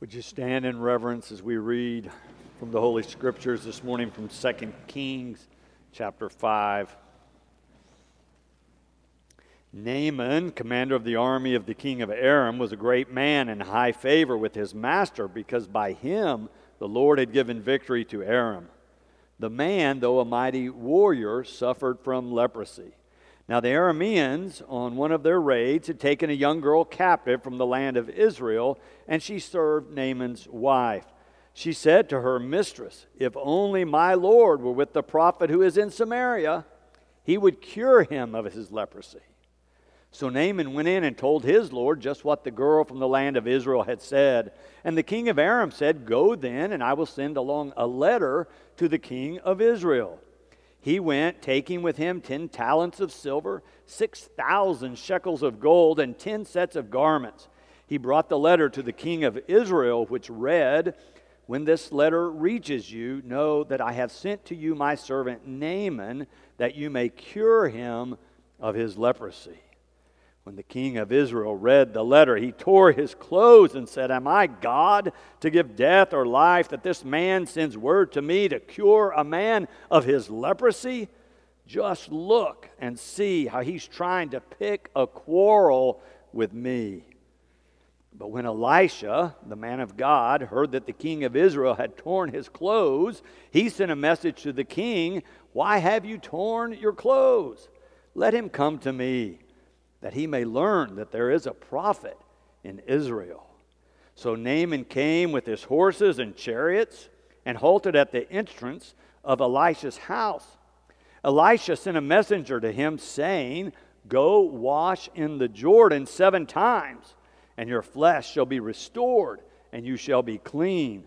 Would you stand in reverence as we read from the Holy Scriptures this morning from 2 Kings chapter 5? Naaman, commander of the army of the king of Aram, was a great man in high favor with his master because by him the Lord had given victory to Aram. The man, though a mighty warrior, suffered from leprosy. Now, the Arameans, on one of their raids, had taken a young girl captive from the land of Israel, and she served Naaman's wife. She said to her mistress, If only my Lord were with the prophet who is in Samaria, he would cure him of his leprosy. So Naaman went in and told his Lord just what the girl from the land of Israel had said. And the king of Aram said, Go then, and I will send along a letter to the king of Israel. He went, taking with him ten talents of silver, six thousand shekels of gold, and ten sets of garments. He brought the letter to the king of Israel, which read, When this letter reaches you, know that I have sent to you my servant Naaman, that you may cure him of his leprosy. When the king of Israel read the letter, he tore his clothes and said, Am I God to give death or life that this man sends word to me to cure a man of his leprosy? Just look and see how he's trying to pick a quarrel with me. But when Elisha, the man of God, heard that the king of Israel had torn his clothes, he sent a message to the king Why have you torn your clothes? Let him come to me that he may learn that there is a prophet in Israel. So Naaman came with his horses and chariots and halted at the entrance of Elisha's house. Elisha sent a messenger to him, saying, Go wash in the Jordan seven times, and your flesh shall be restored, and you shall be clean.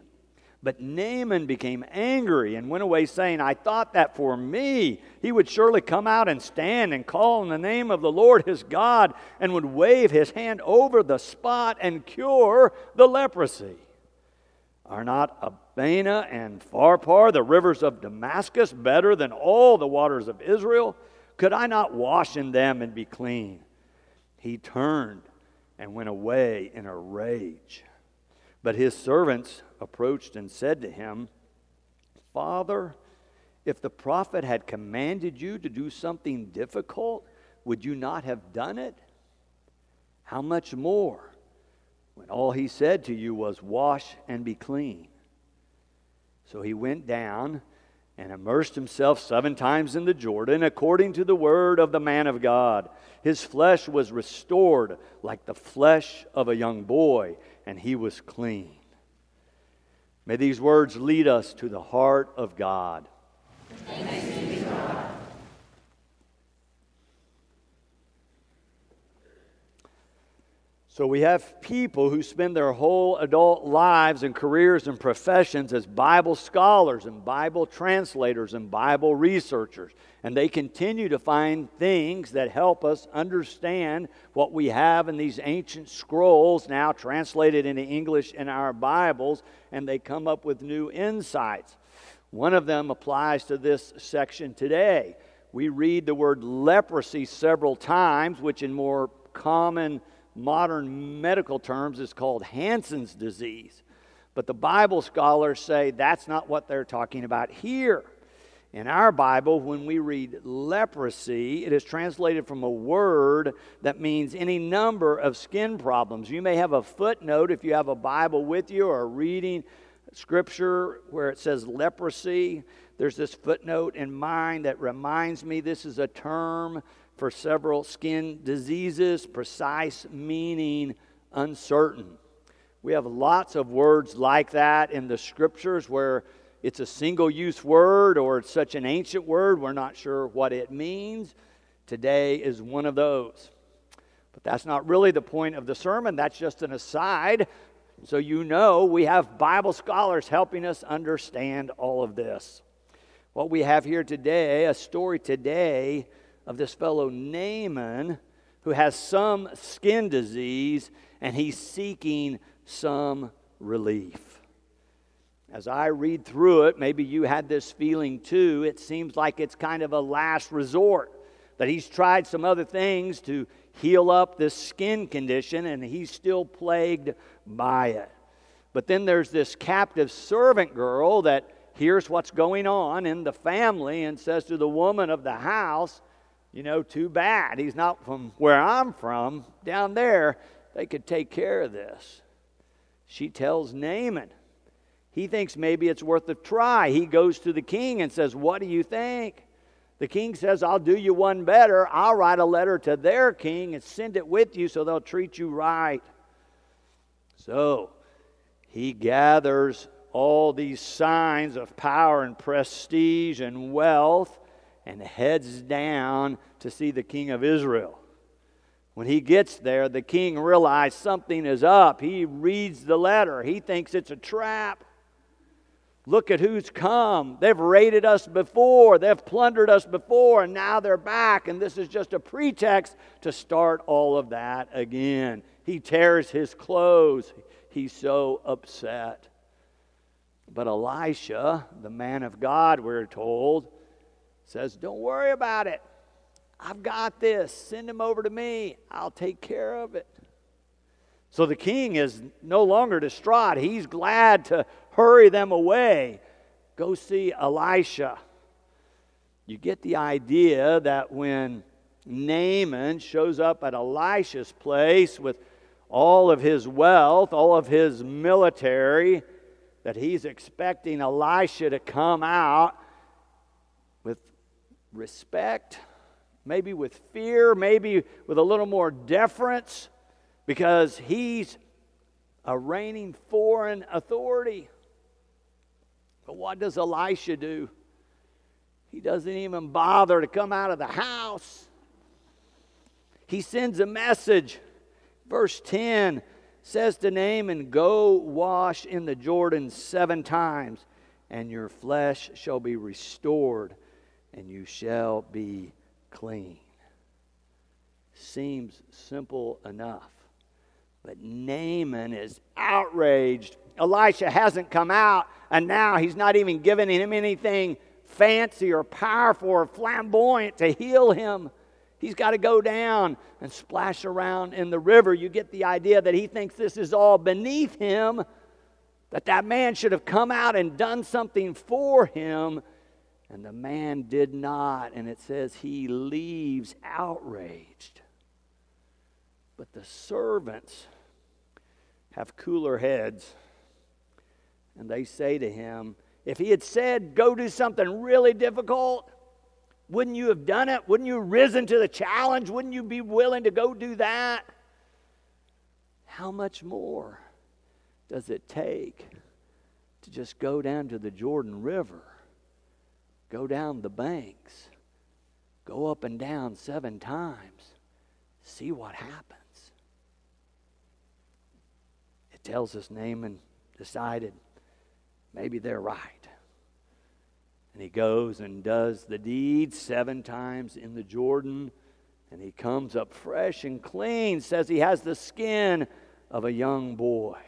But Naaman became angry and went away, saying, I thought that for me he would surely come out and stand and call in the name of the Lord his God and would wave his hand over the spot and cure the leprosy. Are not Abana and Pharpar, the rivers of Damascus, better than all the waters of Israel? Could I not wash in them and be clean? He turned and went away in a rage. But his servants approached and said to him, Father, if the prophet had commanded you to do something difficult, would you not have done it? How much more when all he said to you was, Wash and be clean? So he went down and immersed himself seven times in the Jordan, according to the word of the man of God. His flesh was restored like the flesh of a young boy, and he was clean. May these words lead us to the heart of God. So we have people who spend their whole adult lives and careers and professions as Bible scholars and Bible translators and Bible researchers. And they continue to find things that help us understand what we have in these ancient scrolls, now translated into English in our Bibles, and they come up with new insights. One of them applies to this section today. We read the word leprosy several times, which in more common modern medical terms is called Hansen's disease. But the Bible scholars say that's not what they're talking about here. In our Bible, when we read leprosy, it is translated from a word that means any number of skin problems. You may have a footnote if you have a Bible with you or reading scripture where it says leprosy. There's this footnote in mine that reminds me this is a term for several skin diseases, precise meaning uncertain. We have lots of words like that in the scriptures where it's a single use word or it's such an ancient word, we're not sure what it means. Today is one of those. But that's not really the point of the sermon, that's just an aside. So you know we have Bible scholars helping us understand all of this. What we have here today, a story today of this fellow Naaman who has some skin disease and he's seeking some relief. As I read through it, maybe you had this feeling too. It seems like it's kind of a last resort, that he's tried some other things to heal up this skin condition and he's still plagued by it. But then there's this captive servant girl that hears what's going on in the family and says to the woman of the house, You know, too bad. He's not from where I'm from. Down there, they could take care of this. She tells Naaman. He thinks maybe it's worth a try. He goes to the king and says, What do you think? The king says, I'll do you one better. I'll write a letter to their king and send it with you so they'll treat you right. So he gathers all these signs of power and prestige and wealth and heads down to see the king of Israel. When he gets there, the king realizes something is up. He reads the letter, he thinks it's a trap. Look at who's come. They've raided us before, they've plundered us before, and now they're back, and this is just a pretext to start all of that again. He tears his clothes. He's so upset. But Elisha, the man of God, we're told, says, Don't worry about it. I've got this. Send him over to me. I'll take care of it. So the king is no longer distraught. He's glad to hurry them away. Go see Elisha. You get the idea that when Naaman shows up at Elisha's place with all of his wealth, all of his military, that he's expecting Elisha to come out with respect, maybe with fear, maybe with a little more deference because he's a reigning foreign authority. But what does Elisha do? He doesn't even bother to come out of the house. He sends a message. Verse 10 says to Naaman, Go wash in the Jordan seven times, and your flesh shall be restored, and you shall be clean. Seems simple enough. But Naaman is outraged. Elisha hasn't come out, and now he's not even giving him anything fancy or powerful or flamboyant to heal him. He's got to go down and splash around in the river. You get the idea that he thinks this is all beneath him, that that man should have come out and done something for him. And the man did not. And it says he leaves outraged. But the servants have cooler heads. And they say to him, If he had said, Go do something really difficult, wouldn't you have done it? Wouldn't you have risen to the challenge? Wouldn't you be willing to go do that? How much more does it take to just go down to the Jordan River, go down the banks, go up and down seven times, see what happens? It tells us Naaman decided maybe they're right. And he goes and does the deed seven times in the Jordan, and he comes up fresh and clean, says he has the skin of a young boy.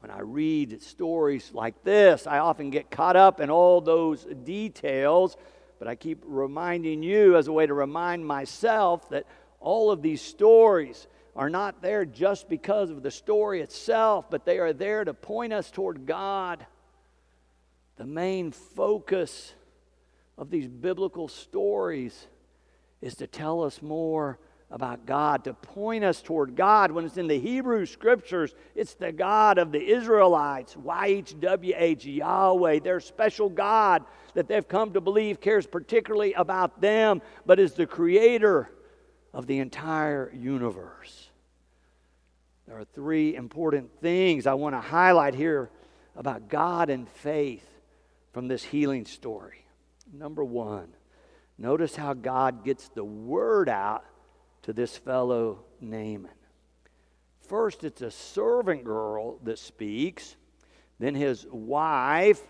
When I read stories like this, I often get caught up in all those details, but I keep reminding you as a way to remind myself that all of these stories are not there just because of the story itself, but they are there to point us toward God. The main focus of these biblical stories is to tell us more about God, to point us toward God. When it's in the Hebrew scriptures, it's the God of the Israelites, YHWH, Yahweh, their special God that they've come to believe cares particularly about them, but is the creator of the entire universe. There are three important things I want to highlight here about God and faith from this healing story. Number one, notice how God gets the word out to this fellow Naaman. First, it's a servant girl that speaks, then his wife,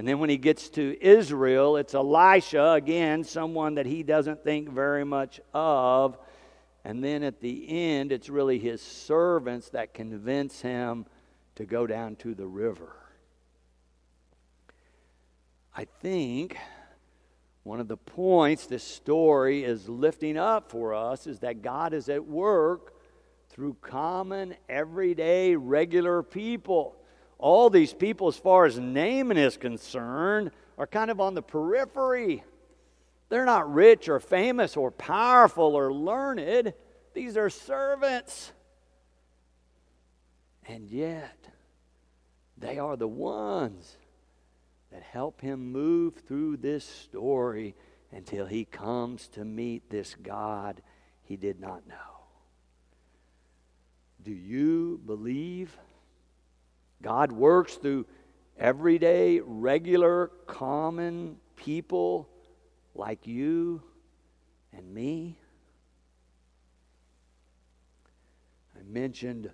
and then when he gets to Israel, it's Elisha, again, someone that he doesn't think very much of. And then at the end, it's really his servants that convince him to go down to the river. I think one of the points this story is lifting up for us is that God is at work through common, everyday, regular people. All these people, as far as Naaman is concerned, are kind of on the periphery. They're not rich or famous or powerful or learned. These are servants. And yet, they are the ones that help him move through this story until he comes to meet this God he did not know. Do you believe God works through everyday, regular, common people like you and me? I mentioned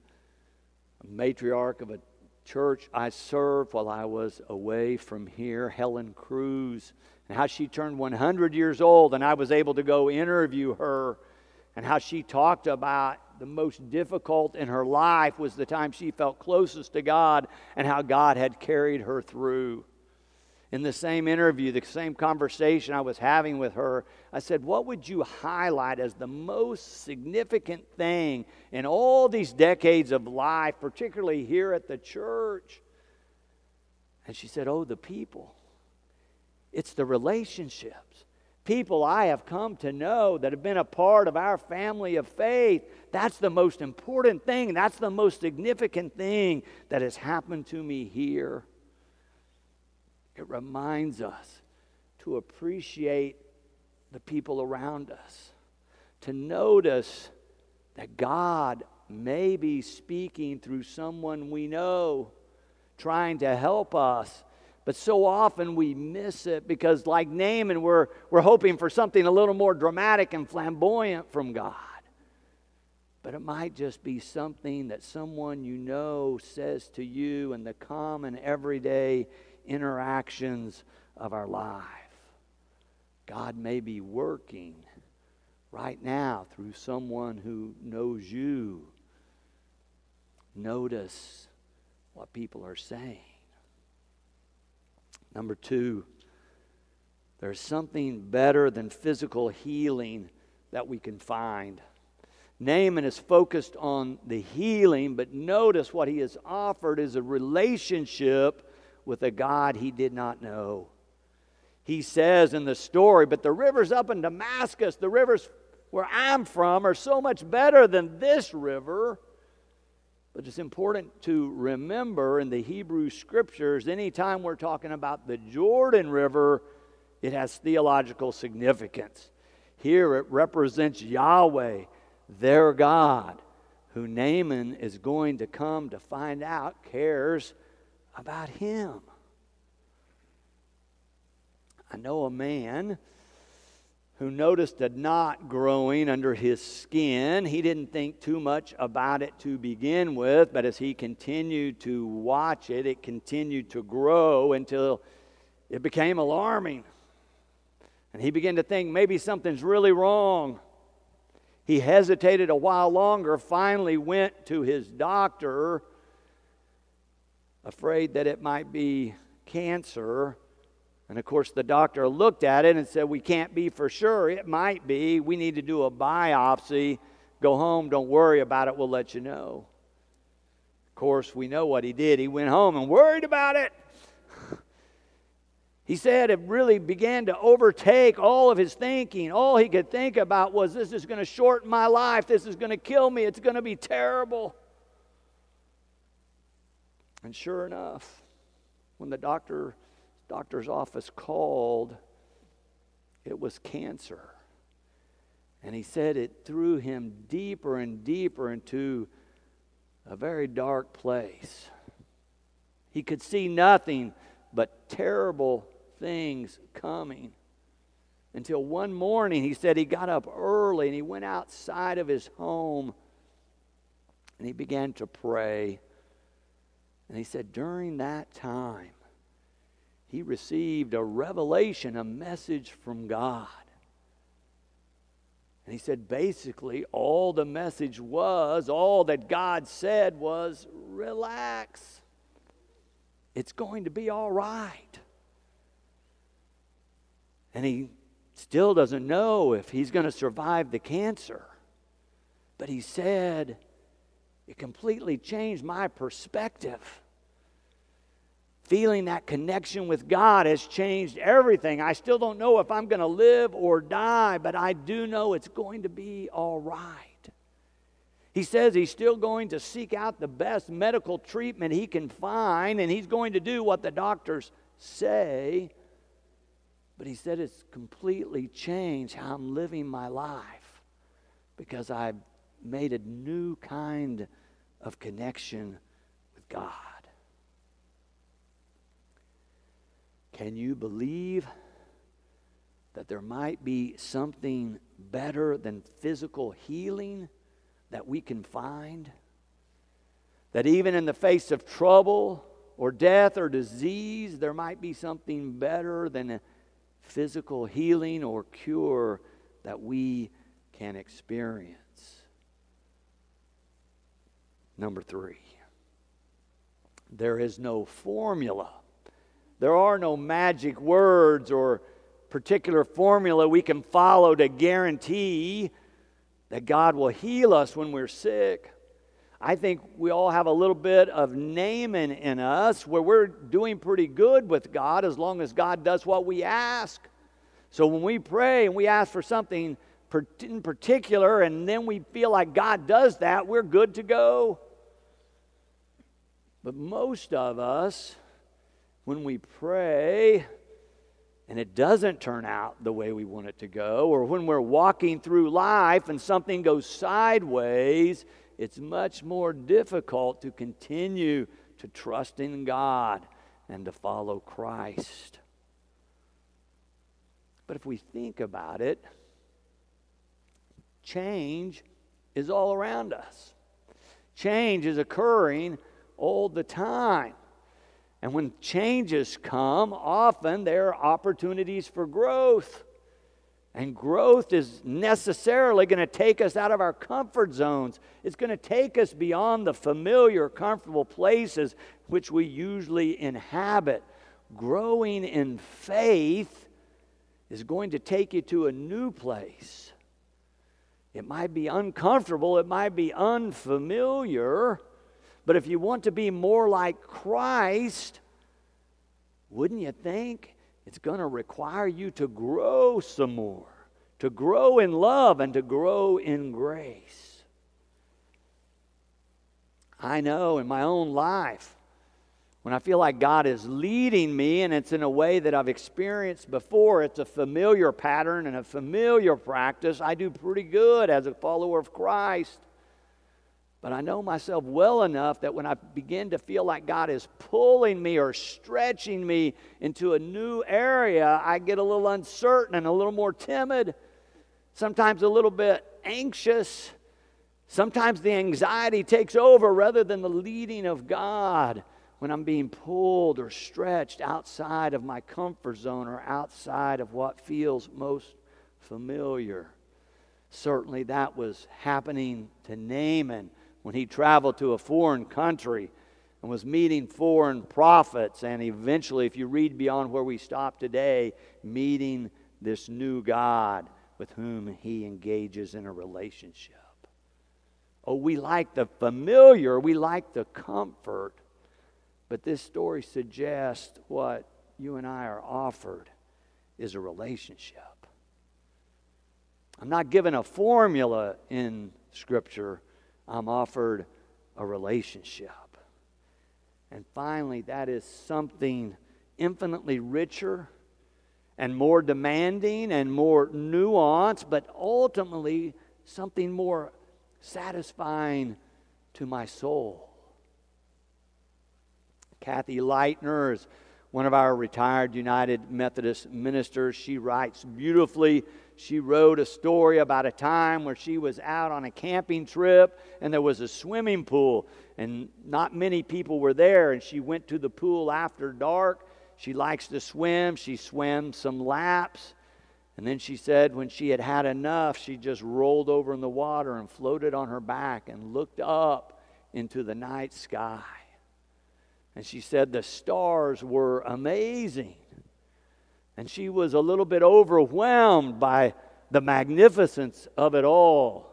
a matriarch of a church I served while I was away from here, Helen Cruz, and how she turned 100 years old, and I was able to go interview her, and how she talked about the most difficult in her life was the time she felt closest to God and how God had carried her through. In the same interview, the same conversation I was having with her, I said, What would you highlight as the most significant thing in all these decades of life, particularly here at the church? And she said, Oh, the people. It's the relationships people I have come to know that have been a part of our family of faith. That's the most important thing. That's the most significant thing that has happened to me here. It reminds us to appreciate the people around us, to notice that God may be speaking through someone we know, trying to help us but so often we miss it because, like Naaman, we're, we're hoping for something a little more dramatic and flamboyant from God. But it might just be something that someone you know says to you in the common, everyday interactions of our life. God may be working right now through someone who knows you. Notice what people are saying. Number two, there's something better than physical healing that we can find. Naaman is focused on the healing, but notice what he has offered is a relationship with a God he did not know. He says in the story, But the rivers up in Damascus, the rivers where I'm from, are so much better than this river. But it's important to remember in the Hebrew scriptures, anytime we're talking about the Jordan River, it has theological significance. Here it represents Yahweh, their God, who Naaman is going to come to find out cares about him. I know a man who noticed a knot growing under his skin. He didn't think too much about it to begin with, but as he continued to watch it, it continued to grow until it became alarming. And he began to think maybe something's really wrong. He hesitated a while longer, finally went to his doctor, afraid that it might be cancer. And of course, the doctor looked at it and said, We can't be for sure. It might be. We need to do a biopsy. Go home. Don't worry about it. We'll let you know. Of course, we know what he did. He went home and worried about it. He said it really began to overtake all of his thinking. All he could think about was this is going to shorten my life. This is going to kill me. It's going to be terrible. And sure enough, when the doctor doctor's office called, it was cancer. And he said it threw him deeper and deeper into a very dark place. He could see nothing but terrible things coming. Until one morning, he said he got up early and he went outside of his home and he began to pray. And he said, during that time, he received a revelation, a message from God. And he said basically, all the message was, all that God said was, relax. It's going to be all right. And he still doesn't know if he's going to survive the cancer. But he said, It completely changed my perspective. Feeling that connection with God has changed everything. I still don't know if I'm going to live or die, but I do know it's going to be all right. He says he's still going to seek out the best medical treatment he can find, and he's going to do what the doctors say. But he said it's completely changed how I'm living my life because I've made a new kind of connection with God. Can you believe that there might be something better than physical healing that we can find? That even in the face of trouble or death or disease, there might be something better than physical healing or cure that we can experience. Number three, there is no formula. There are no magic words or particular formula we can follow to guarantee that God will heal us when we're sick. I think we all have a little bit of Naaman in us where we're doing pretty good with God as long as God does what we ask. So when we pray and we ask for something in particular and then we feel like God does that, we're good to go. But most of us, when we pray and it doesn't turn out the way we want it to go, or when we're walking through life and something goes sideways, it's much more difficult to continue to trust in God and to follow Christ. But if we think about it, change is all around us. Change is occurring all the time. And when changes come, often there are opportunities for growth. And growth is necessarily going to take us out of our comfort zones. It's going to take us beyond the familiar, comfortable places which we usually inhabit. Growing in faith is going to take you to a new place. It might be uncomfortable, it might be unfamiliar, but if you want to be more like Christ, wouldn't you think it's going to require you to grow some more, to grow in love and to grow in grace? I know in my own life, when I feel like God is leading me and it's in a way that I've experienced before, it's a familiar pattern and a familiar practice, I do pretty good as a follower of Christ. But I know myself well enough that when I begin to feel like God is pulling me or stretching me into a new area, I get a little uncertain and a little more timid, sometimes a little bit anxious. Sometimes the anxiety takes over rather than the leading of God when I'm being pulled or stretched outside of my comfort zone or outside of what feels most familiar. Certainly that was happening to Naaman when he traveled to a foreign country and was meeting foreign prophets, and eventually, if you read beyond where we stop today, meeting this new God with whom he engages in a relationship. Oh, we like the familiar, we like the comfort, but this story suggests what you and I are offered is a relationship. I'm not given a formula in Scripture, I'm offered a relationship. And finally, that is something infinitely richer and more demanding and more nuanced, but ultimately something more satisfying to my soul. Kathy Leitner is one of our retired United Methodist ministers. She writes beautifully she wrote a story about a time where she was out on a camping trip and there was a swimming pool and not many people were there. And she went to the pool after dark. She likes to swim. She swam some laps. And then she said when she had had enough she just rolled over in the water and floated on her back and looked up into the night sky. And she said the stars were amazing and she was a little bit overwhelmed by the magnificence of it all.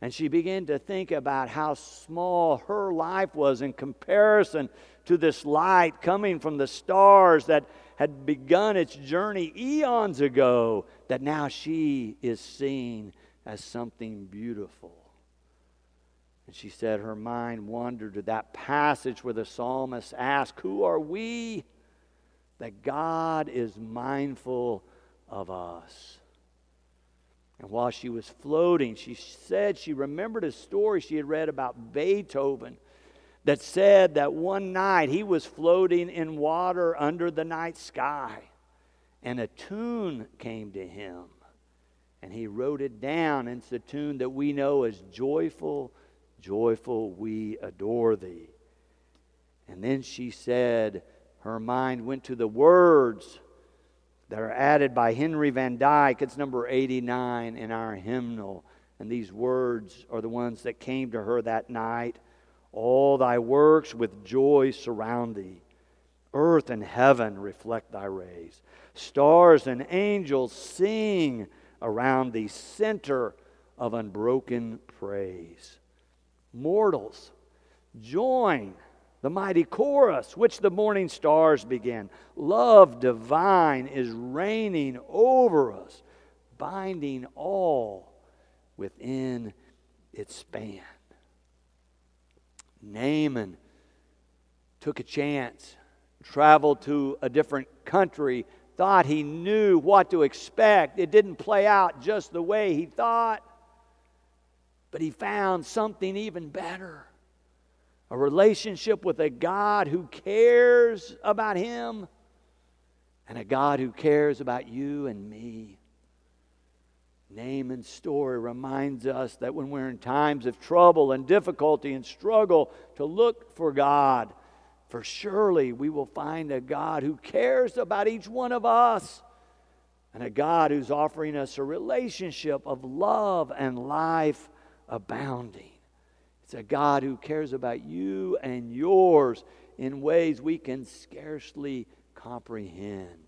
And she began to think about how small her life was in comparison to this light coming from the stars that had begun its journey eons ago, that now she is seen as something beautiful. And she said her mind wandered to that passage where the psalmist asked, Who are we that God is mindful of us? And while she was floating, she said she remembered a story she had read about Beethoven that said that one night he was floating in water under the night sky and a tune came to him and he wrote it down. And it's the tune that we know as Joyful, Joyful, We Adore Thee. And then she said, her mind went to the words that are added by Henry Van Dyke. It's number 89 in our hymnal. And these words are the ones that came to her that night. All thy works with joy surround thee. Earth and heaven reflect thy rays. Stars and angels sing around the center of unbroken praise. Mortals, join the mighty chorus which the morning stars begin. Love divine is reigning over us, binding all within its span. Naaman took a chance, traveled to a different country, thought he knew what to expect. It didn't play out just the way he thought, but he found something even better a relationship with a God who cares about him and a God who cares about you and me. Naaman's story reminds us that when we're in times of trouble and difficulty and struggle, to look for God. For surely we will find a God who cares about each one of us and a God who's offering us a relationship of love and life abounding. It's a God who cares about you and yours in ways we can scarcely comprehend.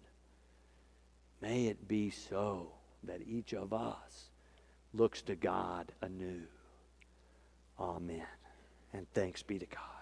May it be so that each of us looks to God anew. Amen. And thanks be to God.